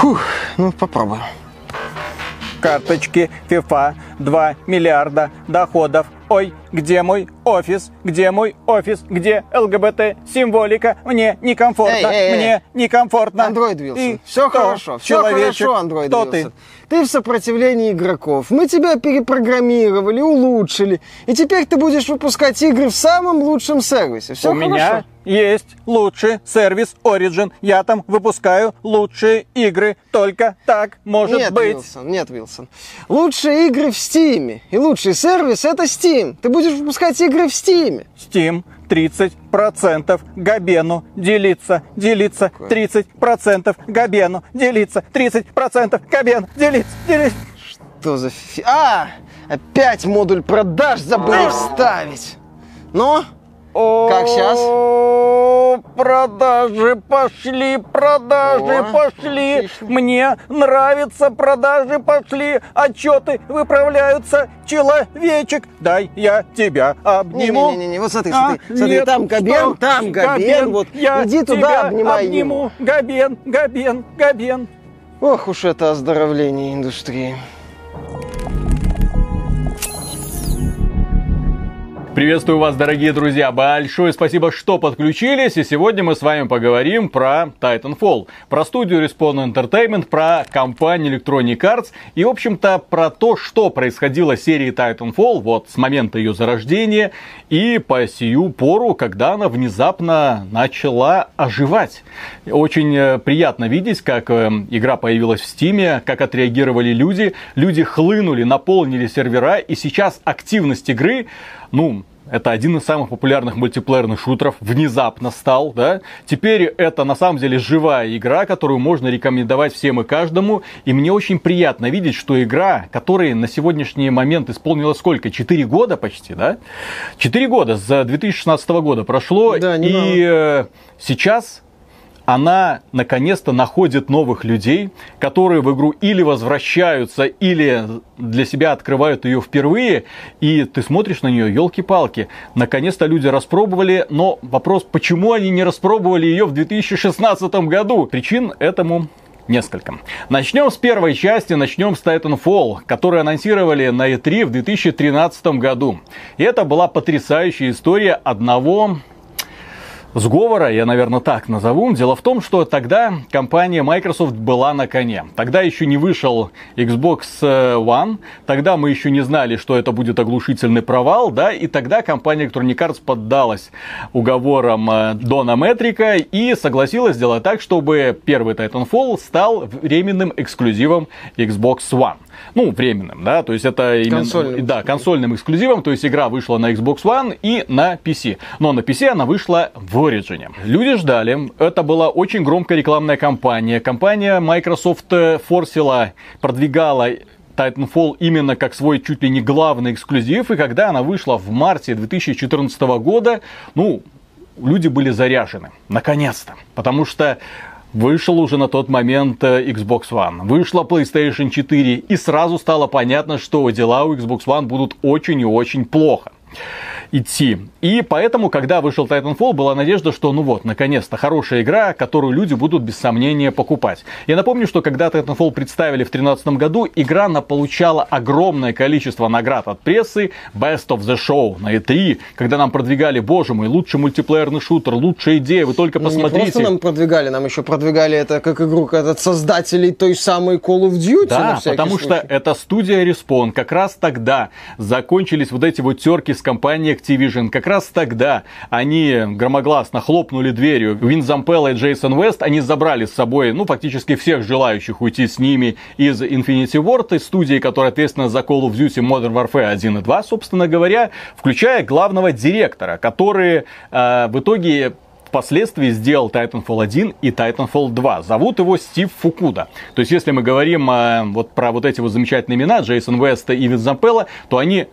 Фух, ну попробуем. Карточки FIFA 2 миллиарда доходов. Ой, где мой офис? Где мой офис? Где ЛГБТ символика? Мне некомфортно. Эй, эй, эй. Мне некомфортно. Андроид Вилсон, И все кто? хорошо, все Человечек. хорошо, Андроид Кто Вилсон. ты? Ты в сопротивлении игроков. Мы тебя перепрограммировали, улучшили. И теперь ты будешь выпускать игры в самом лучшем сервисе. Все У хорошо. меня есть лучший сервис Origin. Я там выпускаю лучшие игры. Только так может нет, быть. Вилсон, нет, Вилсон. Лучшие игры в Стиме. И лучший сервис это Steam. Ты будешь выпускать игры в Стиме. Steam 30% Габену делиться, делиться, 30% Габену делиться, 30% Габену делиться, делиться. Что за фи... А! Опять модуль продаж забыли вставить. Ну, Как щас? О, Продажи пошли, продажи О, пошли. отлично. Мне нравится, продажи пошли. Отчеты выправляются. Человечек, дай я тебя обниму. Не-не-не, вот смотри, А, смотри, смотри, нет, там Габен, что? там Габен, вот, я иди туда, обнимай обниму. его. Габен, Габен, Габен. Ох уж это оздоровление индустрии. Приветствую вас, дорогие друзья! Большое спасибо, что подключились. И сегодня мы с вами поговорим про Titanfall, про студию Respawn Entertainment, про компанию Electronic Arts и, в общем-то, про то, что происходило с серией Titanfall вот с момента ее зарождения и по сию пору, когда она внезапно начала оживать. Очень э, приятно видеть, как э, игра появилась в Стиме, как отреагировали люди. Люди хлынули, наполнили сервера, и сейчас активность игры, ну, это один из самых популярных мультиплеерных шутеров. Внезапно стал, да. Теперь это на самом деле живая игра, которую можно рекомендовать всем и каждому. И мне очень приятно видеть, что игра, которой на сегодняшний момент исполнилось сколько? Четыре года почти, да? Четыре года с 2016 года прошло. Да, и немало. э, сейчас она наконец-то находит новых людей, которые в игру или возвращаются, или для себя открывают ее впервые, и ты смотришь на нее, елки-палки, наконец-то люди распробовали, но вопрос, почему они не распробовали ее в 2016 году? Причин этому несколько. Начнем с первой части, начнем с Titanfall, которую анонсировали на E3 в 2013 году. И это была потрясающая история одного сговора, я, наверное, так назову. Дело в том, что тогда компания Microsoft была на коне. Тогда еще не вышел Xbox One, тогда мы еще не знали, что это будет оглушительный провал, да, и тогда компания Electronic Arts поддалась уговорам э, Дона Метрика и согласилась сделать так, чтобы первый Titanfall стал временным эксклюзивом Xbox One. Ну, временным, да, то есть это именно... Консольным. Да, консольным эксклюзивом, то есть игра вышла на Xbox One и на PC. Но на PC она вышла в Origin. Люди ждали, это была очень громкая рекламная кампания. Компания Microsoft э, форсила, продвигала Titanfall именно как свой чуть ли не главный эксклюзив. И когда она вышла в марте 2014 года, ну, люди были заряжены. Наконец-то. Потому что Вышел уже на тот момент э, Xbox One, вышла PlayStation 4, и сразу стало понятно, что дела у Xbox One будут очень и очень плохо идти. И поэтому, когда вышел Titanfall, была надежда, что ну вот, наконец-то хорошая игра, которую люди будут без сомнения покупать. Я напомню, что когда Titanfall представили в 2013 году, игра она получала огромное количество наград от прессы, Best of the Show на E3, когда нам продвигали, боже мой, лучший мультиплеерный шутер, лучшая идея, вы только Ну, не посмотрите. просто нам продвигали, нам еще продвигали это как игру как от создателей той самой Call of Duty. Да, потому случай. что это студия Respawn. Как раз тогда закончились вот эти вот терки с компанией Activision. Как раз тогда они громогласно хлопнули дверью. Вин Зампелло и Джейсон Вест, они забрали с собой, ну, фактически всех желающих уйти с ними из Infinity Ward, из студии, которая ответственна за Call of Duty Modern Warfare 1 и 2, собственно говоря, включая главного директора, который э, в итоге впоследствии сделал Titanfall 1 и Titanfall 2. Зовут его Стив Фукуда. То есть, если мы говорим э, вот про вот эти вот замечательные имена, Джейсон Веста и Вин Зампелло, то они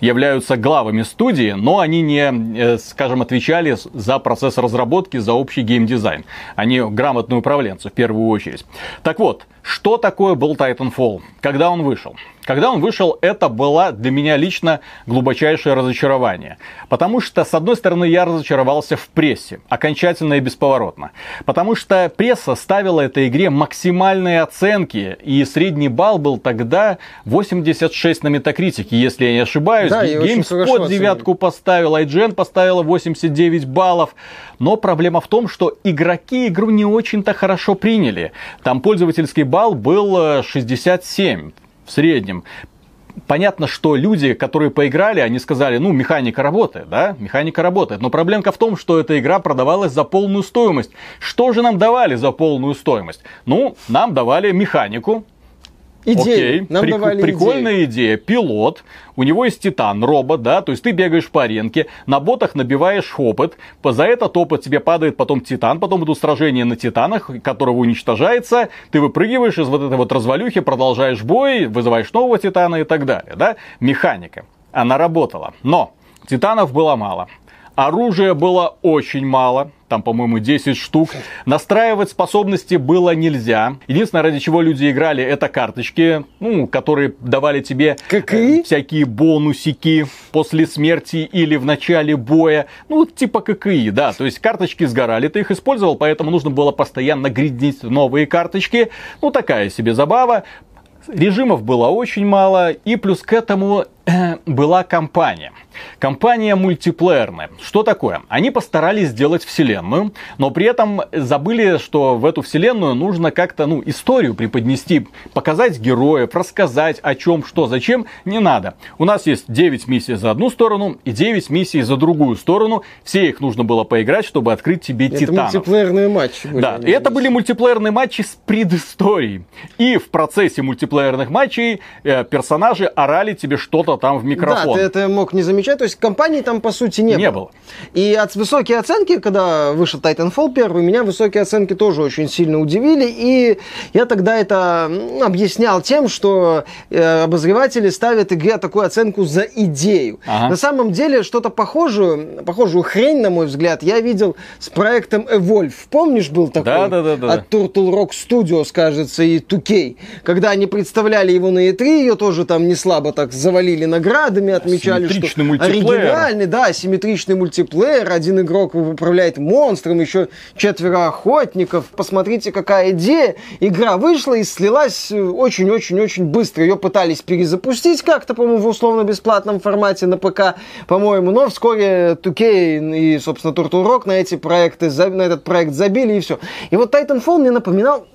являются главами студии, но они не, э, скажем, отвечали за процесс разработки, за общий геймдизайн. Они грамотные управленцы в первую очередь. Так вот, что такое был Titanfall? Когда он вышел? Когда он вышел, это было для меня лично глубочайшее разочарование. Потому что, с одной стороны, я разочаровался в прессе, окончательно и бесповоротно. Потому что пресса ставила этой игре максимальные оценки, и средний балл был тогда 86 на метакритике, если я не ошибаюсь. Да, GameSpot девятку поставил, IGN поставила 89 баллов. Но проблема в том, что игроки игру не очень-то хорошо приняли. Там пользовательский балл был 67 в среднем. Понятно, что люди, которые поиграли, они сказали, ну, механика работает, да, механика работает. Но проблемка в том, что эта игра продавалась за полную стоимость. Что же нам давали за полную стоимость? Ну, нам давали механику, Идеи. Окей, Нам прик- давали прикольная идея. Пилот, у него есть титан, робот, да, то есть ты бегаешь по аренке, на ботах набиваешь опыт, за этот опыт тебе падает потом титан, потом идут сражения на титанах, которого уничтожается, ты выпрыгиваешь из вот этой вот развалюхи, продолжаешь бой, вызываешь нового титана и так далее, да. Механика, она работала, но титанов было мало. Оружия было очень мало, там, по-моему, 10 штук. Настраивать способности было нельзя. Единственное, ради чего люди играли, это карточки, ну, которые давали тебе э, всякие бонусики после смерти или в начале боя. Ну, типа ККИ, да. То есть карточки сгорали, ты их использовал, поэтому нужно было постоянно гридить новые карточки. Ну, такая себе забава. Режимов было очень мало, и плюс к этому была компания. Компания мультиплеерная. Что такое? Они постарались сделать вселенную, но при этом забыли, что в эту вселенную нужно как-то, ну, историю преподнести, показать героев, рассказать о чем, что, зачем, не надо. У нас есть 9 миссий за одну сторону и 9 миссий за другую сторону. Все их нужно было поиграть, чтобы открыть тебе Это титанов. мультиплеерные матчи были. Да, это были мультиплеерные матчи с предысторией. И в процессе мультиплеерных матчей э, персонажи орали тебе что-то там в Да, микрофон. ты это мог не замечать. То есть компании там по сути не, Не было. было. И от высокие оценки, когда вышел Titanfall первый, меня высокие оценки тоже очень сильно удивили. И я тогда это объяснял тем, что э, обозреватели ставят игре такую оценку за идею. Ага. На самом деле что-то похожую, похожую хрень, на мой взгляд, я видел с проектом Evolve. Помнишь, был такой? Да-да-да-да. От Turtle Rock Studios, кажется, и 2K. Когда они представляли его на E3, ее тоже там не слабо так завалили наградами, отмечали, что оригинальный, да, симметричный мультиплеер. Один игрок управляет монстром, еще четверо охотников. Посмотрите, какая идея. Игра вышла и слилась э, очень-очень-очень быстро. Ее пытались перезапустить как-то, по-моему, в условно-бесплатном формате на ПК, по-моему. Но вскоре 2K и, собственно, Turtle Rock на эти проекты, на этот проект забили и все. И вот Titanfall мне напоминал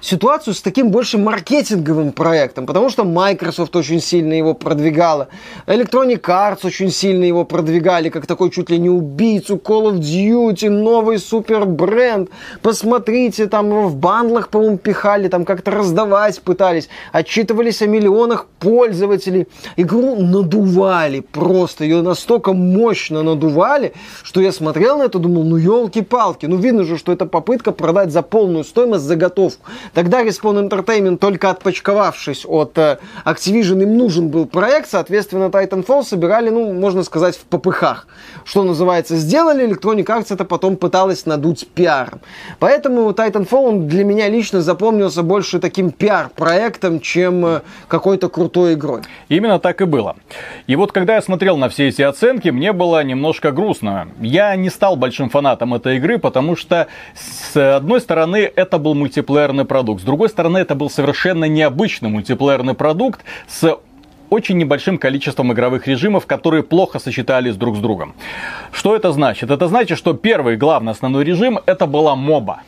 ситуацию с таким больше маркетинговым проектом, потому что Microsoft очень сильно его продвигала, Electronic Arts очень сильно его продвигали, как такой чуть ли не убийцу Call of Duty, новый супер бренд. Посмотрите, там его в бандлах, по-моему, пихали, там как-то раздавать пытались, отчитывались о миллионах пользователей. Игру надували просто, ее настолько мощно надували, что я смотрел на это, думал, ну елки-палки, ну видно же, что это попытка продать за полную стоимость заготовку. Тогда Respawn Entertainment, только отпочковавшись от э, Activision, им нужен был проект, соответственно, Titanfall собирали, ну, можно сказать, в попыхах. Что называется, сделали, Electronic Arts это потом пыталась надуть пиаром. Поэтому Titanfall он для меня лично запомнился больше таким пиар-проектом, чем э, какой-то крутой игрой. Именно так и было. И вот когда я смотрел на все эти оценки, мне было немножко грустно. Я не стал большим фанатом этой игры, потому что с одной стороны это был мультиплеерный продукт, с другой стороны это был совершенно необычный мультиплеерный продукт с очень небольшим количеством игровых режимов, которые плохо сочетались друг с другом. Что это значит? Это значит, что первый главный основной режим это была моба.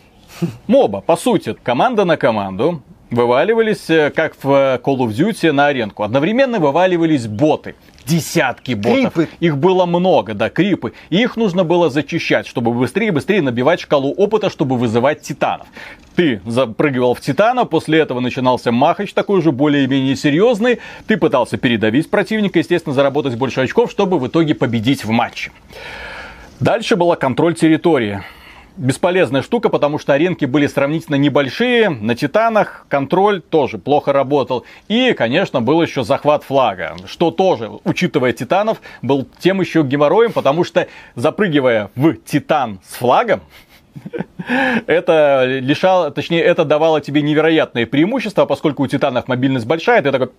Моба, по сути, команда на команду, вываливались, э, как в э, Call of Duty, на аренку. Одновременно вываливались боты. Десятки ботов. Крипы. Их было много, да, крипы. И их нужно было зачищать, чтобы быстрее и быстрее набивать шкалу опыта, чтобы вызывать титанов. Ты запрыгивал в титана, после этого начинался махач такой же, более-менее серьезный. Ты пытался передавить противника, естественно, заработать больше очков, чтобы в итоге победить в матче. Дальше была контроль территории. Бесполезная штука, потому что аренки были сравнительно небольшие. На Титанах контроль тоже плохо работал. И, конечно, был еще захват флага. Что тоже, учитывая Титанов, был тем еще геморроем, потому что запрыгивая в Титан с флагом, Это лишало, точнее, это давало тебе невероятные преимущества, поскольку у титанов мобильность большая, ты такой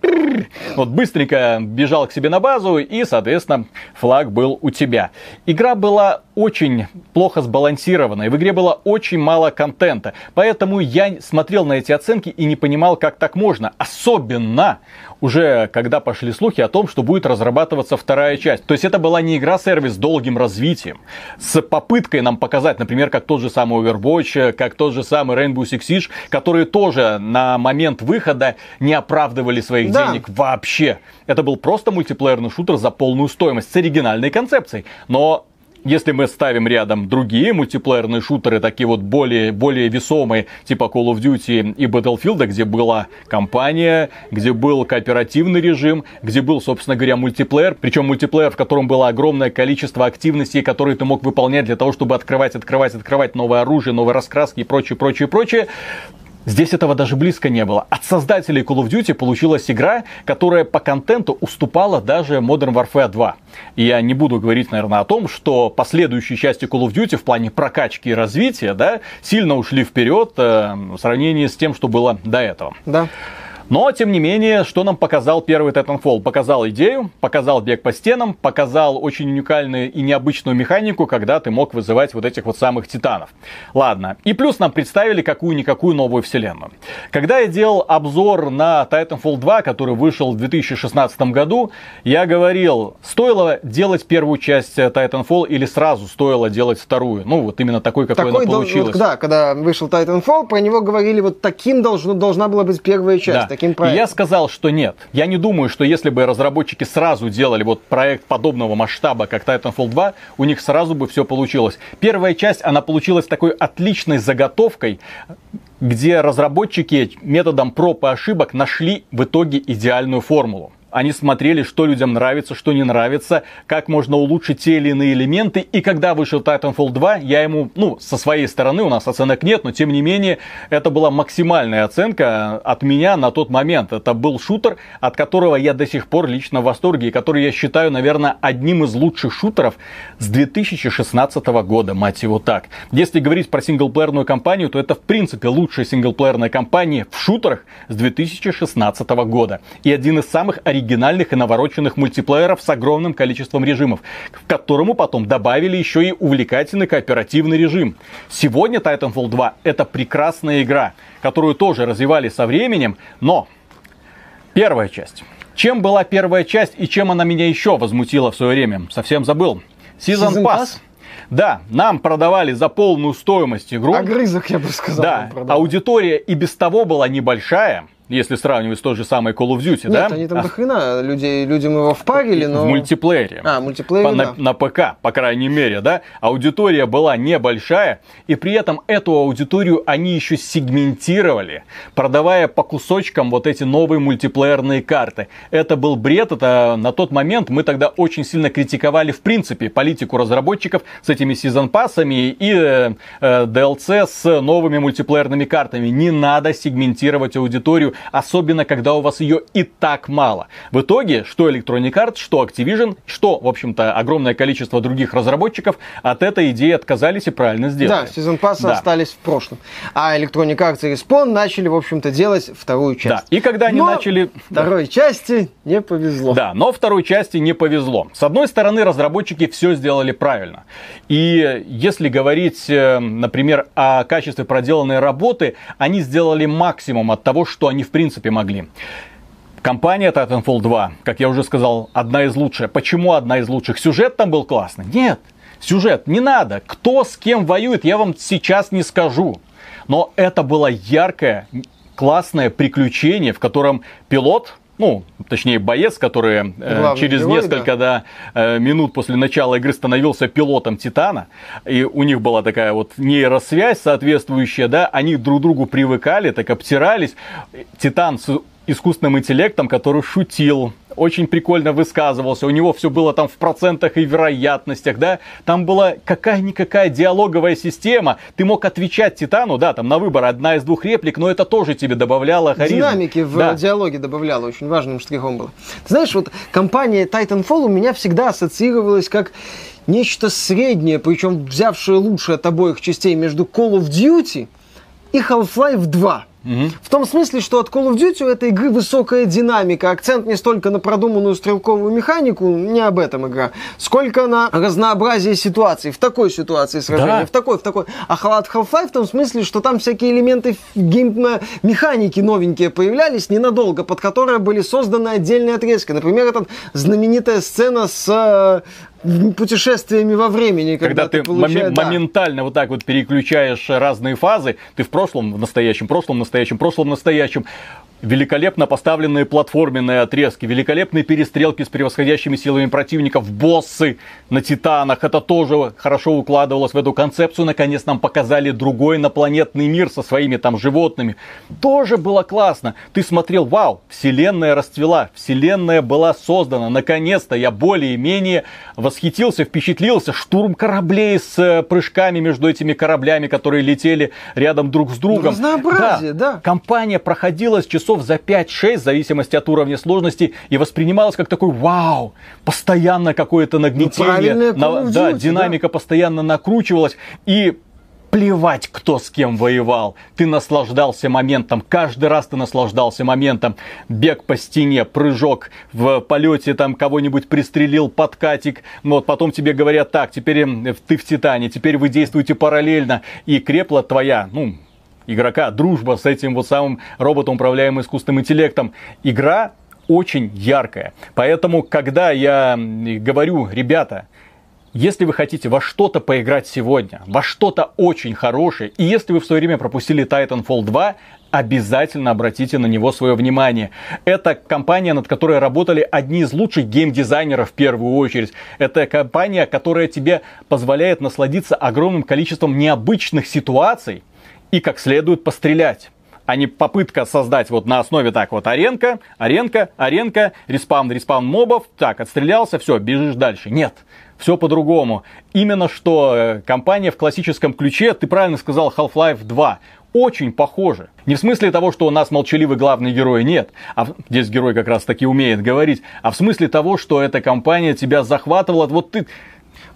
вот быстренько бежал к себе на базу, и, соответственно, флаг был у тебя. Игра была очень плохо сбалансирована, и в игре было очень мало контента. Поэтому я смотрел на эти оценки и не понимал, как так можно. Особенно уже когда пошли слухи о том, что будет разрабатываться вторая часть. То есть это была не игра-сервис с долгим развитием, с попыткой нам показать, например, как тот же самый Overwatch, как тот же самый Rainbow Six Siege, которые тоже на момент выхода не оправдывали своих да. денег вообще. Это был просто мультиплеерный шутер за полную стоимость с оригинальной концепцией. Но если мы ставим рядом другие мультиплеерные шутеры, такие вот более, более весомые, типа Call of Duty и Battlefield, где была компания, где был кооперативный режим, где был, собственно говоря, мультиплеер, причем мультиплеер, в котором было огромное количество активностей, которые ты мог выполнять для того, чтобы открывать, открывать, открывать новое оружие, новые раскраски и прочее, прочее, прочее, Здесь этого даже близко не было. От создателей Call of Duty получилась игра, которая по контенту уступала даже Modern Warfare 2. И я не буду говорить, наверное, о том, что последующие части Call of Duty в плане прокачки и развития да, сильно ушли вперед э, в сравнении с тем, что было до этого. Да. Но, тем не менее, что нам показал первый Titanfall? Показал идею, показал бег по стенам, показал очень уникальную и необычную механику, когда ты мог вызывать вот этих вот самых титанов. Ладно. И плюс нам представили какую-никакую новую вселенную. Когда я делал обзор на Titanfall 2, который вышел в 2016 году, я говорил, стоило делать первую часть Titanfall или сразу стоило делать вторую? Ну, вот именно такой, какой такой она получилась. Вот, да, когда вышел Titanfall, про него говорили, вот таким должно, должна была быть первая часть. Да таким проектом. Я сказал, что нет. Я не думаю, что если бы разработчики сразу делали вот проект подобного масштаба, как Titanfall 2, у них сразу бы все получилось. Первая часть, она получилась такой отличной заготовкой, где разработчики методом проб и ошибок нашли в итоге идеальную формулу. Они смотрели, что людям нравится, что не нравится, как можно улучшить те или иные элементы. И когда вышел Titanfall 2, я ему, ну, со своей стороны, у нас оценок нет, но тем не менее, это была максимальная оценка от меня на тот момент. Это был шутер, от которого я до сих пор лично в восторге, и который я считаю, наверное, одним из лучших шутеров с 2016 года, мать его так. Если говорить про синглплеерную кампанию, то это в принципе лучшая синглплеерная кампания в шутерах с 2016 года. И один из самых оригинальных и навороченных мультиплееров с огромным количеством режимов, к которому потом добавили еще и увлекательный кооперативный режим. Сегодня Titanfall 2 это прекрасная игра, которую тоже развивали со временем, но первая часть. Чем была первая часть и чем она меня еще возмутила в свое время? Совсем забыл. Season, Season Pass. Pass? Да, нам продавали за полную стоимость игру. Огрызок, я бы сказал. Да, аудитория и без того была небольшая. Если сравнивать с той же самой Call of Duty, Нет, да? они там а... до людей, людям его впарили, но... В мультиплеере. А, мультиплеере, по, да. на, на ПК, по крайней мере, да? Аудитория была небольшая, и при этом эту аудиторию они еще сегментировали, продавая по кусочкам вот эти новые мультиплеерные карты. Это был бред, это на тот момент мы тогда очень сильно критиковали, в принципе, политику разработчиков с этими сезон-пассами и э, э, DLC с новыми мультиплеерными картами. Не надо сегментировать аудиторию, особенно когда у вас ее и так мало. В итоге, что Electronic Arts, что Activision, что, в общем-то, огромное количество других разработчиков от этой идеи отказались и правильно сделали. Да, сезон пассы да. остались в прошлом. А Electronic Arts и Respawn начали, в общем-то, делать вторую часть. Да, и когда они но начали... второй части не повезло. Да, но второй части не повезло. С одной стороны, разработчики все сделали правильно. И если говорить, э, например, о качестве проделанной работы, они сделали максимум от того, что они в принципе могли. Компания Titanfall 2, как я уже сказал, одна из лучших. Почему одна из лучших? Сюжет там был классный? Нет, сюжет не надо. Кто с кем воюет, я вам сейчас не скажу. Но это было яркое, классное приключение, в котором пилот ну, точнее, боец, который э, через герой, несколько да. Да, э, минут после начала игры становился пилотом Титана, и у них была такая вот нейросвязь соответствующая, да, они друг к другу привыкали, так обтирались. Титан с искусственным интеллектом, который шутил, очень прикольно высказывался, у него все было там в процентах и вероятностях, да, там была какая-никакая диалоговая система, ты мог отвечать Титану, да, там на выбор одна из двух реплик, но это тоже тебе добавляло харизмы. Динамики в да. диалоге добавляло, очень важным штрихом было. Ты знаешь, вот компания Titanfall у меня всегда ассоциировалась как нечто среднее, причем взявшее лучшее от обоих частей между Call of Duty и Half-Life 2. Угу. В том смысле, что от Call of Duty у этой игры высокая динамика, акцент не столько на продуманную стрелковую механику, не об этом игра, сколько на разнообразие ситуаций. В такой ситуации сражения, да. в такой, в такой. А от Half-Life в том смысле, что там всякие элементы гейм механики новенькие появлялись ненадолго, под которые были созданы отдельные отрезки. Например, эта знаменитая сцена с путешествиями во времени. Когда, когда ты, ты получаешь, да. моментально вот так вот переключаешь разные фазы, ты в прошлом, в настоящем, прошлом, настоящем, прошлом, настоящем, великолепно поставленные платформенные отрезки, великолепные перестрелки с превосходящими силами противников, боссы на Титанах. Это тоже хорошо укладывалось в эту концепцию. Наконец нам показали другой инопланетный мир со своими там животными. Тоже было классно. Ты смотрел, вау, вселенная расцвела, вселенная была создана. Наконец-то я более-менее восхитился, впечатлился. Штурм кораблей с э, прыжками между этими кораблями, которые летели рядом друг с другом. Разнообразие, да. да. Компания проходилась часов часов за 5-6, в зависимости от уровня сложности, и воспринималось как такой вау, постоянно какое-то нагнетение, ну, на, да, динамика да. постоянно накручивалась, и плевать, кто с кем воевал. Ты наслаждался моментом, каждый раз ты наслаждался моментом. Бег по стене, прыжок в полете, там кого-нибудь пристрелил, подкатик. Вот потом тебе говорят, так, теперь ты в Титане, теперь вы действуете параллельно. И крепла твоя, ну, игрока, дружба с этим вот самым роботом, управляемым искусственным интеллектом. Игра очень яркая. Поэтому, когда я говорю, ребята, если вы хотите во что-то поиграть сегодня, во что-то очень хорошее, и если вы в свое время пропустили Titanfall 2, обязательно обратите на него свое внимание. Это компания, над которой работали одни из лучших геймдизайнеров в первую очередь. Это компания, которая тебе позволяет насладиться огромным количеством необычных ситуаций, и как следует пострелять а не попытка создать вот на основе так вот аренка, аренка, аренка, респаун, respawn мобов, так, отстрелялся, все, бежишь дальше. Нет, все по-другому. Именно что э, компания в классическом ключе, ты правильно сказал, Half-Life 2, очень похоже. Не в смысле того, что у нас молчаливый главный герой, нет. А здесь герой как раз таки умеет говорить. А в смысле того, что эта компания тебя захватывала. Вот ты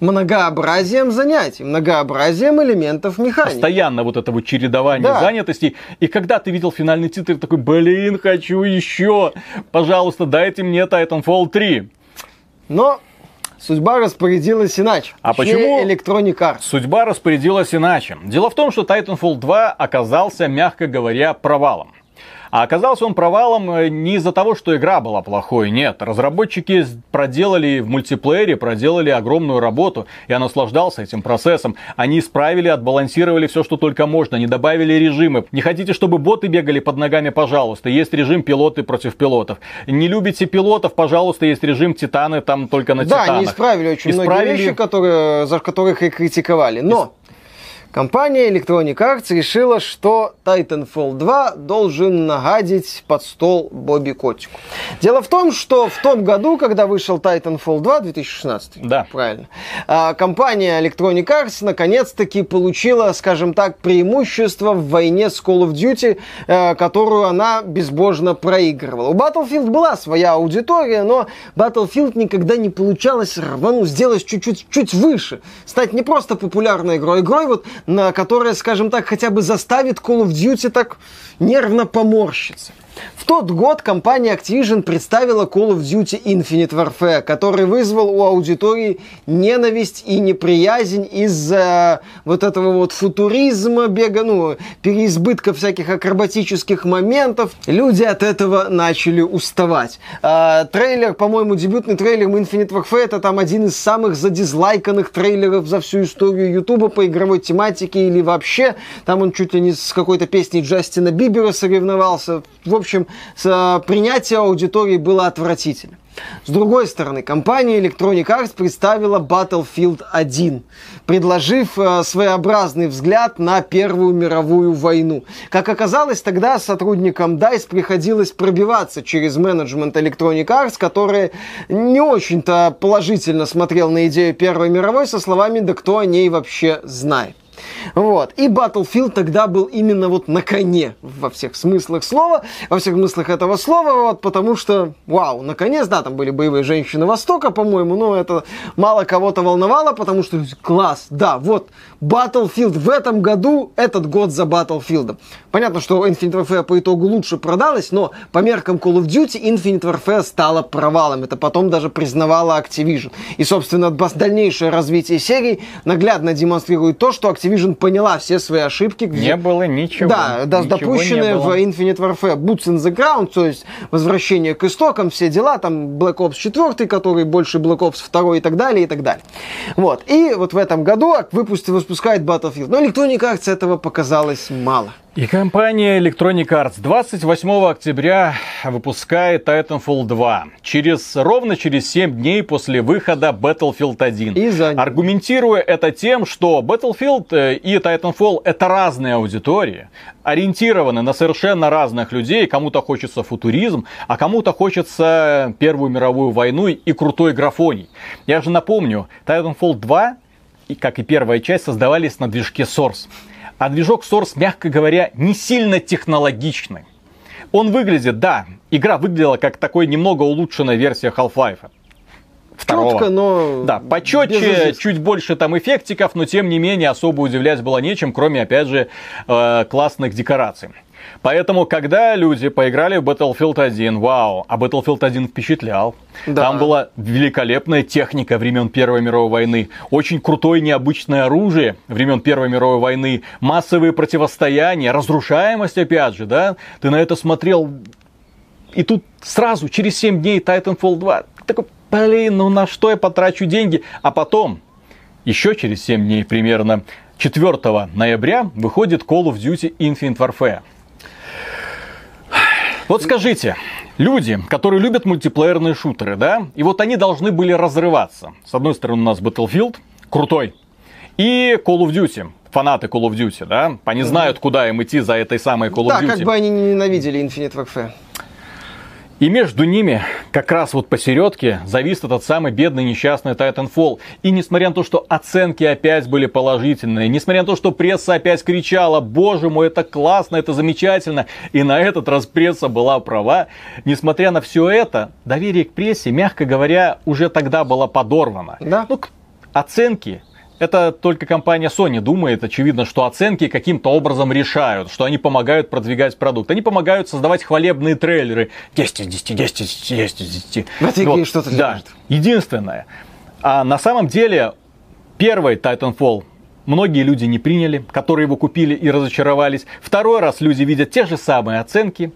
многообразием занятий, многообразием элементов механики. Постоянно вот это вот чередование да. занятостей. И когда ты видел финальный титр, такой, блин, хочу еще. Пожалуйста, дайте мне Titanfall 3. Но судьба распорядилась иначе. А почему Electronic Arts? Судьба распорядилась иначе. Дело в том, что Titanfall 2 оказался, мягко говоря, провалом. А оказался он провалом э, не из-за того, что игра была плохой, нет. Разработчики проделали в мультиплеере, проделали огромную работу. Я наслаждался этим процессом. Они исправили, отбалансировали все, что только можно, не добавили режимы. Не хотите, чтобы боты бегали под ногами, пожалуйста. Есть режим пилоты против пилотов. Не любите пилотов, пожалуйста, есть режим титаны там только на да, титанах. Да, они исправили очень исправили... многие вещи, которые, за которых их критиковали. Но Компания Electronic Arts решила, что Titanfall 2 должен нагадить под стол Бобби Котику. Дело в том, что в том году, когда вышел Titanfall 2, 2016, да. правильно, а, компания Electronic Arts наконец-таки получила, скажем так, преимущество в войне с Call of Duty, э, которую она безбожно проигрывала. У Battlefield была своя аудитория, но Battlefield никогда не получалось рвану, сделать чуть-чуть чуть выше, стать не просто популярной игрой, игрой вот на которая, скажем так, хотя бы заставит Call of Duty так нервно поморщиться. В тот год компания Activision представила Call of Duty Infinite Warfare, который вызвал у аудитории ненависть и неприязнь из-за вот этого вот футуризма, бега, ну, переизбытка всяких акробатических моментов. Люди от этого начали уставать. А, трейлер, по-моему, дебютный трейлер Infinite Warfare, это там один из самых задизлайканных трейлеров за всю историю Ютуба по игровой тематике или вообще. Там он чуть ли не с какой-то песней Джастина Бибера соревновался. В общем, принятие аудитории было отвратительно. С другой стороны, компания Electronic Arts представила Battlefield 1, предложив э, своеобразный взгляд на Первую мировую войну. Как оказалось, тогда сотрудникам DICE приходилось пробиваться через менеджмент Electronic Arts, который не очень-то положительно смотрел на идею Первой мировой со словами «да кто о ней вообще знает». Вот. И Battlefield тогда был именно вот на коне во всех смыслах слова, во всех смыслах этого слова, вот, потому что, вау, наконец, да, там были боевые женщины Востока, по-моему, но это мало кого-то волновало, потому что класс, да, вот, Battlefield в этом году, этот год за Battlefield. Понятно, что Infinite Warfare по итогу лучше продалась, но по меркам Call of Duty Infinite Warfare стала провалом. Это потом даже признавала Activision. И, собственно, дальнейшее развитие серии наглядно демонстрирует то, что Activision поняла все свои ошибки. Где... Не было ничего. Да, да допущенные в Infinite Warfare. Boots in the ground, то есть возвращение к истокам, все дела, там Black Ops 4, который больше Black Ops 2 и так далее, и так далее. Вот. И вот в этом году выпустил, выпускает Battlefield. Но Electronic Arts этого показалось мало. И компания Electronic Arts 28 октября выпускает Titanfall 2. Через, ровно через 7 дней после выхода Battlefield 1. И за... Аргументируя это тем, что Battlefield э, и Titanfall это разные аудитории, ориентированы на совершенно разных людей. Кому-то хочется футуризм, а кому-то хочется Первую мировую войну и крутой графоний. Я же напомню, Titanfall 2, как и первая часть, создавались на движке Source. А движок Source, мягко говоря, не сильно технологичный. Он выглядит, да, игра выглядела как такой немного улучшенная версия Half-Life. Второго. Четко, но да, почетче, чуть больше там эффектиков, но тем не менее особо удивлять было нечем, кроме, опять же, э, классных декораций. Поэтому, когда люди поиграли в Battlefield 1, вау, а Battlefield 1 впечатлял. Да. Там была великолепная техника времен Первой мировой войны, очень крутое необычное оружие времен Первой мировой войны, массовые противостояния, разрушаемость, опять же, да. Ты на это смотрел, и тут сразу, через 7 дней Titanfall 2, такой, блин, ну на что я потрачу деньги? А потом, еще через 7 дней примерно, 4 ноября выходит Call of Duty Infinite Warfare. Вот скажите, люди, которые любят мультиплеерные шутеры, да, и вот они должны были разрываться. С одной стороны у нас Battlefield, крутой, и Call of Duty, фанаты Call of Duty, да, они знают, куда им идти за этой самой Call of Duty. Да, как бы они не ненавидели Infinite Warfare. И между ними, как раз вот посередке, завис этот самый бедный несчастный Titanfall. И несмотря на то, что оценки опять были положительные, несмотря на то, что пресса опять кричала, боже мой, это классно, это замечательно, и на этот раз пресса была права, несмотря на все это, доверие к прессе, мягко говоря, уже тогда было подорвано. Да. Ну, оценки это только компания Sony думает, очевидно, что оценки каким-то образом решают, что они помогают продвигать продукт. Они помогают создавать хвалебные трейлеры. 10 из 10, 10 из 10, 10 из 10. Вот, что-то да. Лежит. Единственное. А на самом деле, первый Titanfall многие люди не приняли, которые его купили и разочаровались. Второй раз люди видят те же самые оценки.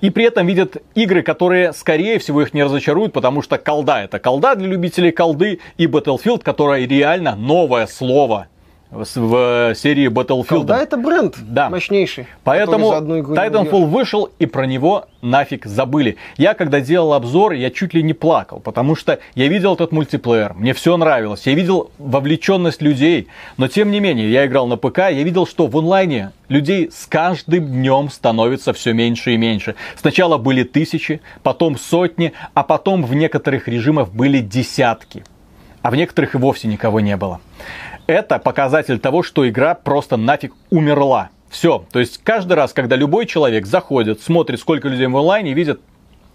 И при этом видят игры, которые, скорее всего, их не разочаруют, потому что колда это колда для любителей колды, и Battlefield, которая реально новое слово в серии Battlefield. Да, это бренд да. мощнейший. Поэтому Titanfall вышел, и про него нафиг забыли. Я, когда делал обзор, я чуть ли не плакал, потому что я видел этот мультиплеер, мне все нравилось, я видел вовлеченность людей, но тем не менее, я играл на ПК, я видел, что в онлайне людей с каждым днем становится все меньше и меньше. Сначала были тысячи, потом сотни, а потом в некоторых режимах были десятки. А в некоторых и вовсе никого не было это показатель того, что игра просто нафиг умерла. Все. То есть каждый раз, когда любой человек заходит, смотрит, сколько людей в онлайне, видит.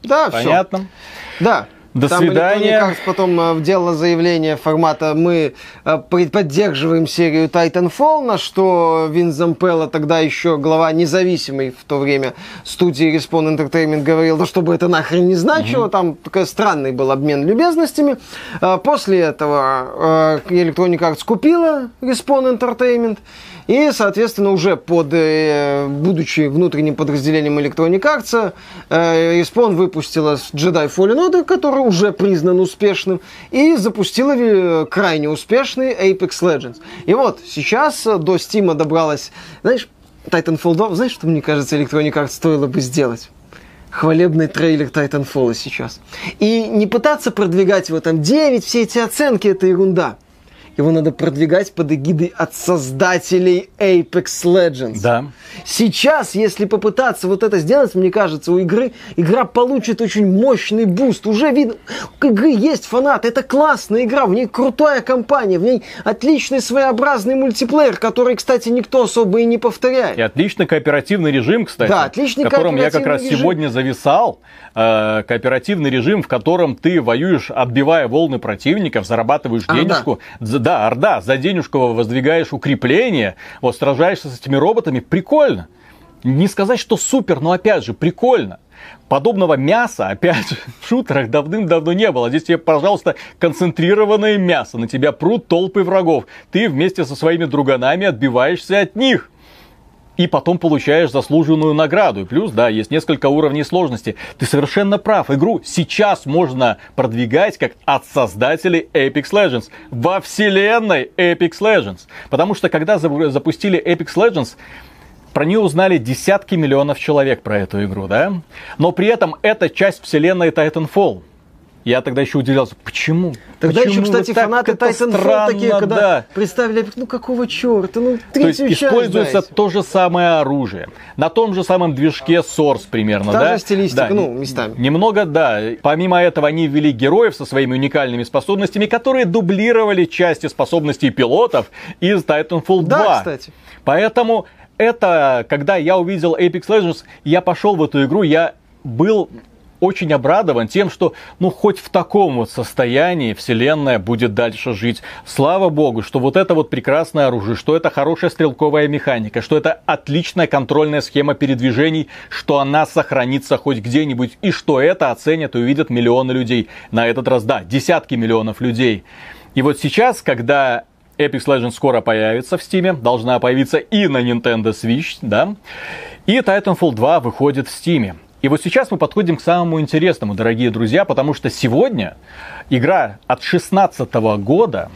Да, понятно. Все. Да. До Там свидания. Там потом э, делала заявление формата «Мы э, поддерживаем серию Titanfall», на что Вин Зампелло, тогда еще глава независимой в то время студии Respawn Entertainment, говорил, да чтобы это нахрен не значило, угу. там такой странный был обмен любезностями. Э, после этого Electronic Arts купила Respawn Entertainment, и, соответственно, уже под, э, будучи внутренним подразделением Electronic Arts, э, Respawn выпустила Jedi Fallen Order, который уже признан успешным, и запустила э, крайне успешный Apex Legends. И вот сейчас до Steam добралась, знаешь, Titanfall 2, знаешь, что, мне кажется, Electronic Arts стоило бы сделать? хвалебный трейлер Titanfall сейчас. И не пытаться продвигать его там 9, все эти оценки, это ерунда. Его надо продвигать под эгидой от создателей Apex Legends. Да. Сейчас, если попытаться вот это сделать, мне кажется, у игры игра получит очень мощный буст. Уже видно, у игры есть фанат. Это классная игра, в ней крутая компания, в ней отличный своеобразный мультиплеер, который, кстати, никто особо и не повторяет. И отличный кооперативный режим, кстати. Да, отличный в котором я как раз режим. сегодня зависал. Э, кооперативный режим, в котором ты воюешь, отбивая волны противников, зарабатываешь Орда. денежку. За- Да, орда, за денежку воздвигаешь укрепления, вот сражаешься с этими роботами. Прикольно. Не сказать, что супер, но опять же, прикольно. Подобного мяса, опять же, в шутерах давным-давно не было. Здесь тебе, пожалуйста, концентрированное мясо. На тебя прут толпы врагов. Ты вместе со своими друганами отбиваешься от них и потом получаешь заслуженную награду. И плюс, да, есть несколько уровней сложности. Ты совершенно прав. Игру сейчас можно продвигать как от создателей Apex Legends во вселенной Apex Legends. Потому что когда за- запустили Apex Legends, про нее узнали десятки миллионов человек про эту игру, да? Но при этом это часть вселенной Titanfall. Я тогда еще удивлялся, почему? Тогда Почему еще, кстати, фанаты Titanfall такие, когда да. представили, ну какого черта, ну То есть третью часть используется дайте. то же самое оружие. На том же самом движке Source примерно, Та да? же стилистика, Да, ну, местами. Немного, да. Помимо этого, они ввели героев со своими уникальными способностями, которые дублировали части способностей пилотов из Titanfall 2. Да, кстати. Поэтому это, когда я увидел Apex Legends, я пошел в эту игру, я был очень обрадован тем, что ну хоть в таком вот состоянии вселенная будет дальше жить. Слава богу, что вот это вот прекрасное оружие, что это хорошая стрелковая механика, что это отличная контрольная схема передвижений, что она сохранится хоть где-нибудь и что это оценят и увидят миллионы людей. На этот раз, да, десятки миллионов людей. И вот сейчас, когда Apex Legends скоро появится в Steam, должна появиться и на Nintendo Switch, да, и Titanfall 2 выходит в Steam. И вот сейчас мы подходим к самому интересному, дорогие друзья, потому что сегодня игра от 16 года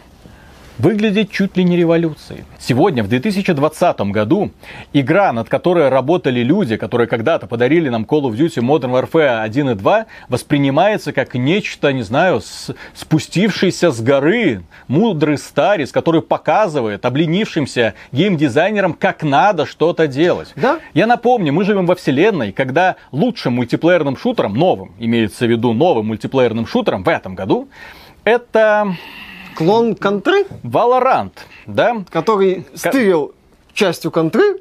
выглядит чуть ли не революцией. Сегодня, в 2020 году, игра, над которой работали люди, которые когда-то подарили нам Call of Duty Modern Warfare 1 и 2, воспринимается как нечто, не знаю, с- спустившийся с горы, мудрый старец, который показывает обленившимся геймдизайнерам, как надо что-то делать. Да. Я напомню, мы живем во вселенной, когда лучшим мультиплеерным шутером, новым, имеется в виду новым мультиплеерным шутером в этом году, это Клон контры, Valorant, да? который стырил частью контры,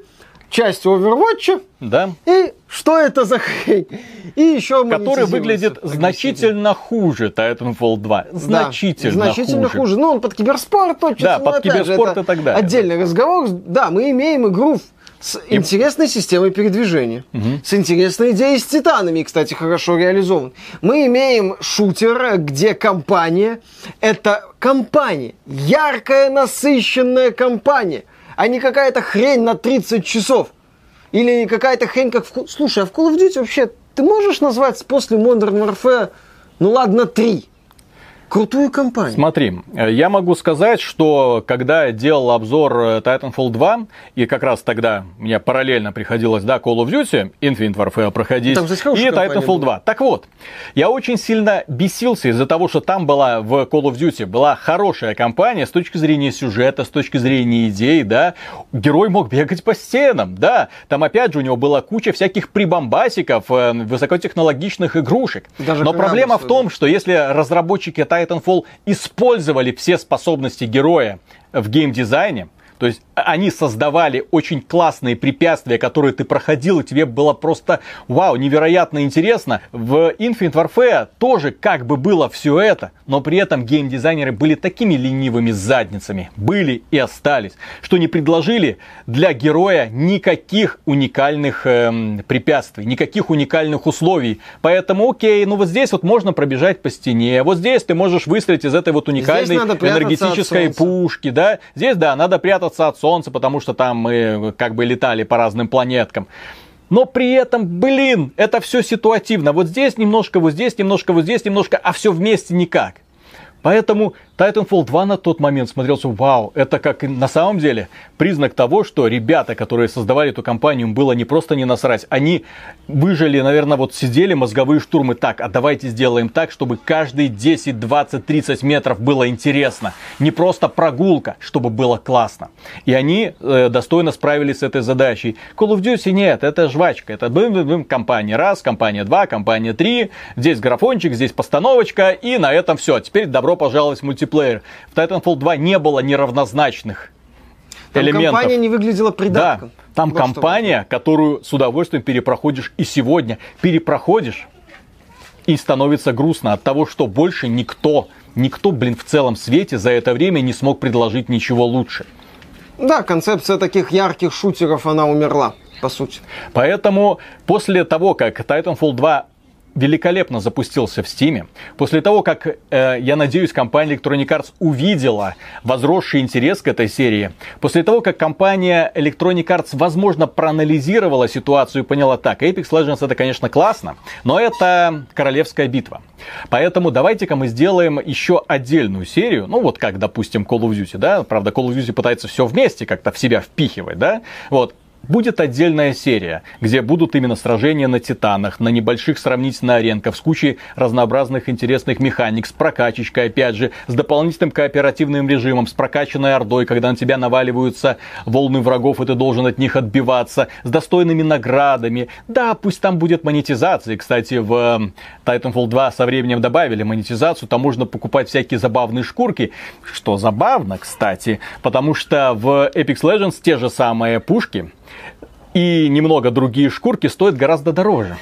частью Overwatch, Да. и что это за хрень? И еще Который выглядит агрессивно. значительно хуже Titanfall 2. Да, Значительно, значительно хуже. хуже. Ну, он под киберспорт точно. Да, под же, киберспорт это и так далее. Отдельный разговор. Да, мы имеем игру с интересной системой передвижения, с интересной идеей с титанами, кстати, хорошо реализован. Мы имеем шутер, где компания – это компания, яркая, насыщенная компания, а не какая-то хрень на 30 часов. Или какая-то хрень, как в... Слушай, а в Call of Duty вообще ты можешь назвать после Modern Warfare, ну ладно, 3? Крутую компанию. Смотри, э, я могу сказать, что когда я делал обзор э, Titanfall 2, и как раз тогда мне параллельно приходилось, да, Call of Duty, Infinite Warfare проходить, Там, и Titanfall была. 2. Так вот, я очень сильно бесился из-за того, что там была в Call of Duty была хорошая компания с точки зрения сюжета, с точки зрения идей, да, герой мог бегать по стенам, да, там опять же у него была куча всяких прибамбасиков, э, высокотехнологичных игрушек. Даже Но проблема в том, что если разработчики Titanfall использовали все способности героя в геймдизайне, то есть они создавали очень классные препятствия, которые ты проходил, и тебе было просто, вау, невероятно интересно. В Infinite Warfare тоже как бы было все это, но при этом геймдизайнеры были такими ленивыми задницами, были и остались, что не предложили для героя никаких уникальных эм, препятствий, никаких уникальных условий. Поэтому, окей, ну вот здесь вот можно пробежать по стене, вот здесь ты можешь выстрелить из этой вот уникальной энергетической пушки, да. Здесь, да, надо прятаться от солнца, потому что там мы как бы летали по разным планеткам. Но при этом, блин, это все ситуативно. Вот здесь немножко, вот здесь немножко, вот здесь немножко, а все вместе никак. Поэтому Titanfall 2 на тот момент смотрелся, вау, это как на самом деле признак того, что ребята, которые создавали эту компанию, было не просто не насрать, они выжили, наверное, вот сидели мозговые штурмы так, а давайте сделаем так, чтобы каждые 10, 20, 30 метров было интересно. Не просто прогулка, чтобы было классно. И они э, достойно справились с этой задачей. Call of Duty нет, это жвачка, это бым -бым -бым, компания раз, компания два, компания три, здесь графончик, здесь постановочка, и на этом все. Теперь добро пожаловать в мультиплеер мультиплеер. В Titanfall 2 не было неравнозначных там элементов. компания не выглядела придатком. Да, там вот компания, что. которую с удовольствием перепроходишь и сегодня. Перепроходишь и становится грустно от того, что больше никто, никто, блин, в целом свете за это время не смог предложить ничего лучше. Да, концепция таких ярких шутеров, она умерла, по сути. Поэтому после того, как Titanfall 2 великолепно запустился в Стиме. После того, как, э, я надеюсь, компания Electronic Arts увидела возросший интерес к этой серии, после того, как компания Electronic Arts, возможно, проанализировала ситуацию и поняла, так, Apex Legends это, конечно, классно, но это королевская битва. Поэтому давайте-ка мы сделаем еще отдельную серию, ну вот как, допустим, Call of Duty, да, правда, Call of Duty пытается все вместе как-то в себя впихивать, да, вот, Будет отдельная серия, где будут именно сражения на титанах, на небольших сравнительно аренках, с кучей разнообразных интересных механик, с прокачечкой, опять же, с дополнительным кооперативным режимом, с прокачанной ордой, когда на тебя наваливаются волны врагов, и ты должен от них отбиваться, с достойными наградами. Да, пусть там будет монетизация. Кстати, в Titanfall 2 со временем добавили монетизацию, там можно покупать всякие забавные шкурки, что забавно, кстати, потому что в Apex Legends те же самые пушки, и немного другие шкурки стоят гораздо дороже.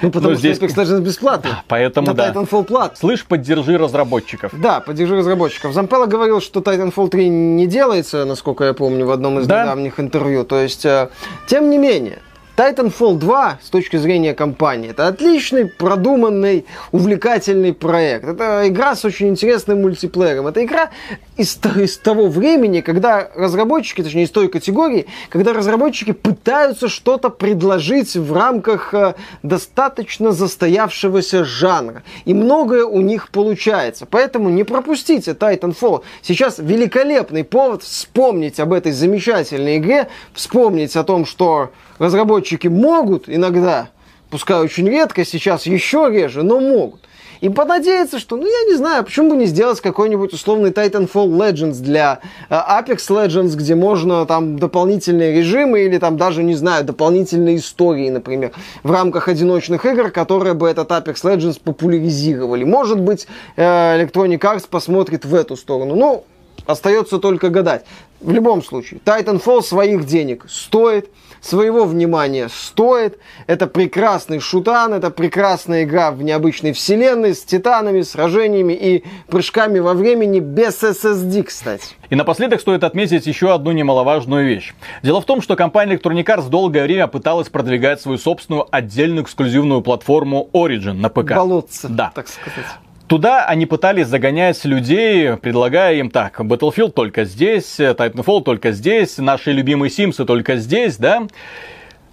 Ну, потому Но что здесь... Apex Legends бесплатный. Поэтому, На да. Titanfall плат. Слышь, поддержи разработчиков. Да, поддержи разработчиков. Зампелла говорил, что Titanfall 3 не делается, насколько я помню, в одном из да? недавних интервью. То есть, э, тем не менее, Titanfall 2 с точки зрения компании это отличный, продуманный, увлекательный проект. Это игра с очень интересным мультиплеером. Это игра из, из того времени, когда разработчики, точнее из той категории, когда разработчики пытаются что-то предложить в рамках э, достаточно застоявшегося жанра. И многое у них получается. Поэтому не пропустите Titanfall. Сейчас великолепный повод вспомнить об этой замечательной игре, вспомнить о том, что разработчики могут иногда, пускай очень редко, сейчас еще реже, но могут. И понадеяться, что, ну, я не знаю, почему бы не сделать какой-нибудь условный Titanfall Legends для э, Apex Legends, где можно там дополнительные режимы или там даже, не знаю, дополнительные истории, например, в рамках одиночных игр, которые бы этот Apex Legends популяризировали. Может быть, э, Electronic Arts посмотрит в эту сторону. Ну, остается только гадать. В любом случае, Titanfall своих денег стоит своего внимания стоит. Это прекрасный шутан, это прекрасная игра в необычной вселенной с титанами, сражениями и прыжками во времени без SSD, кстати. И напоследок стоит отметить еще одну немаловажную вещь. Дело в том, что компания Electronic Arts долгое время пыталась продвигать свою собственную отдельную эксклюзивную платформу Origin на ПК. Болотце, да. так сказать. Туда они пытались загонять людей, предлагая им так, Battlefield только здесь, Titanfall только здесь, наши любимые Симсы только здесь, да.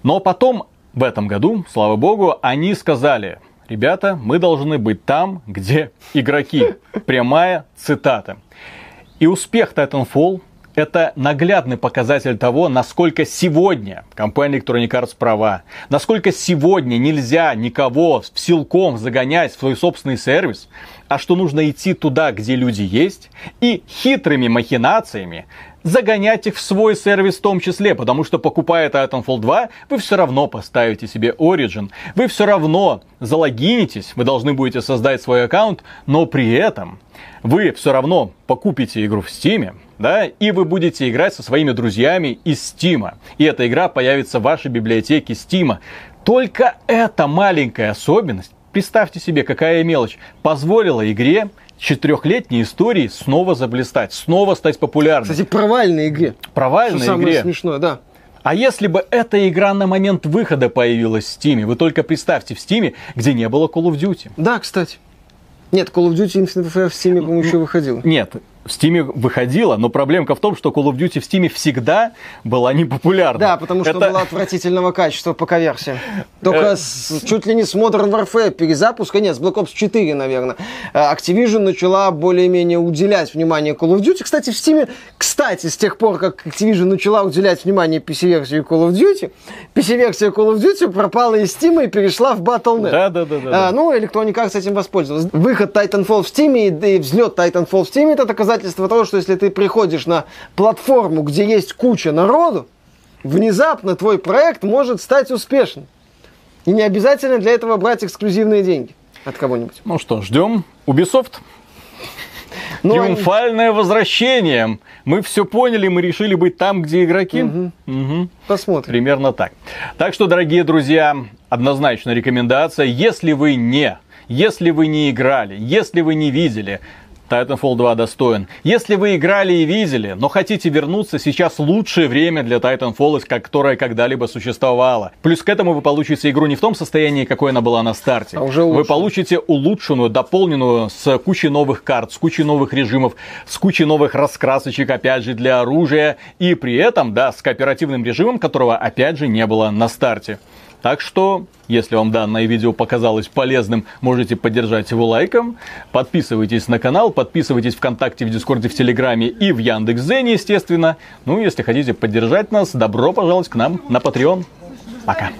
Но потом, в этом году, слава богу, они сказали, ребята, мы должны быть там, где игроки. Прямая цитата. И успех Titanfall это наглядный показатель того, насколько сегодня компания Electronic Arts права, насколько сегодня нельзя никого в силком загонять в свой собственный сервис, а что нужно идти туда, где люди есть, и хитрыми махинациями загонять их в свой сервис в том числе, потому что покупая Titanfall 2, вы все равно поставите себе Origin, вы все равно залогинитесь, вы должны будете создать свой аккаунт, но при этом вы все равно покупите игру в Steam, да, и вы будете играть со своими друзьями из Steam. И эта игра появится в вашей библиотеке Steam. Только эта маленькая особенность, представьте себе, какая мелочь, позволила игре четырехлетней истории снова заблистать, снова стать популярной. Кстати, провальной игре. Провальной Что игре. самое смешное, да. А если бы эта игра на момент выхода появилась в Steam, вы только представьте, в Steam, где не было Call of Duty. Да, кстати. Нет, Call of Duty Infinite Warfare в Steam, по-моему, еще выходил. Нет, в Steam выходила, но проблемка в том, что Call of Duty в Steam всегда была непопулярна. Да, потому что Это- была отвратительного качества ПК-версия. Только Э. с- чуть ли не с Modern Warfare перезапуска, нет, с Black Ops 4, наверное, э, Activision начала более-менее уделять внимание Call of Duty. Кстати, в Steam, кстати, с тех пор, как Activision начала уделять внимание PC-версии Call of Duty, PC-версия Call of Duty пропала из Steam и перешла в Battle.net. Да, да, да, да, да. А, ну, Electronic Arts этим воспользовалась. Выход Titanfall в Steam и, да и взлет Titanfall в Steam это доказательство того, что если ты приходишь на платформу, где есть куча народу, внезапно твой проект может стать успешным. И не обязательно для этого брать эксклюзивные деньги от кого-нибудь. Ну что, ждем Ubisoft. Ну, они- Триумфальное возвращение. Мы все поняли, мы решили быть там, где игроки. Мгм. посмотрим. Примерно так. Так что, дорогие друзья, однозначно рекомендация, если вы не, если вы не играли, если вы не видели, Titanfall 2 достоин. Если вы играли и видели, но хотите вернуться, сейчас лучшее время для Titanfall, которое когда-либо существовало. Плюс к этому вы получите игру не в том состоянии, какой она была на старте. А уже вы получите улучшенную, дополненную с кучей новых карт, с кучей новых режимов, с кучей новых раскрасочек, опять же, для оружия. И при этом, да, с кооперативным режимом, которого, опять же, не было на старте. Так что, если вам данное видео показалось полезным, можете поддержать его лайком. Подписывайтесь на канал, подписывайтесь ВКонтакте, в Дискорде, в Телеграме и в Яндекс.Зене, естественно. Ну, если хотите поддержать нас, добро пожаловать к нам на Patreon. Пока.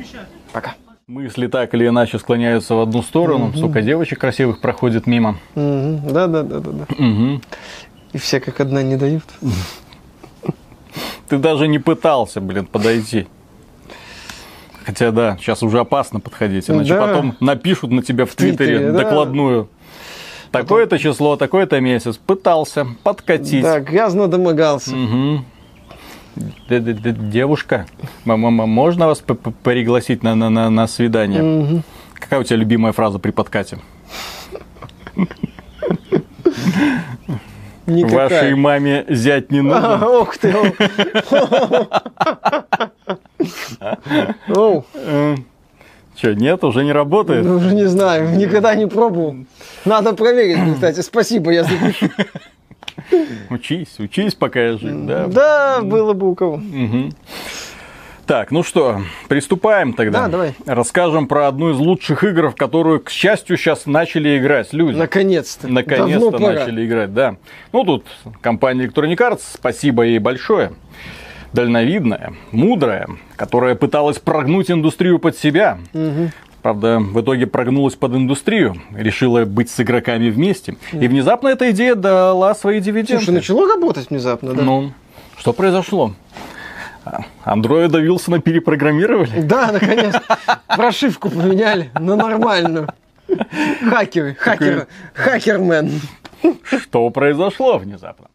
Пока. Мысли так или иначе склоняются в одну сторону. Сука, девочек красивых проходит мимо. Мгм. Да, да, да, да, да. Мгм. И все как одна не дают. Ты даже не пытался, блин, подойти. Хотя да, сейчас уже опасно подходить, иначе Да. потом напишут на тебя в Твиттере, Твиттере, да. докладную. Такое-то число, такой-то месяц. Пытался подкатить. Да, грязно домогался. Д- Девушка, можно вас пригласить на, на, на, на свидание? Мгм. Какая у тебя любимая фраза при подкате? Никакая. Вашей маме зять не нужен. А, Ух ты. Оу. Че, нет, уже не работает? Ну, уже не знаю, никогда не пробовал. Надо проверить, кстати. Спасибо, я запишу. Учись, учись, пока я жив, да? Да, было бы у кого. Мгм. Так, ну что, приступаем тогда. Да, давай. Расскажем про одну из лучших игр, в которую, к счастью, сейчас начали играть люди. Наконец-то. Наконец-то Давно пора. начали играть, да. Ну, тут компания Electronic Arts, спасибо ей большое. Дальновидная, мудрая, которая пыталась прогнуть индустрию под себя. Правда, в итоге прогнулась под индустрию, решила быть с игроками вместе. И внезапно эта идея дала свои дивиденды. Слушай, начало работать внезапно, да? Ну, что произошло? Андроида Вилсона перепрограммировали? Да, наконец. Прошивку поменяли на нормальную. Хакеры, хакеры, хакермен. Что произошло внезапно?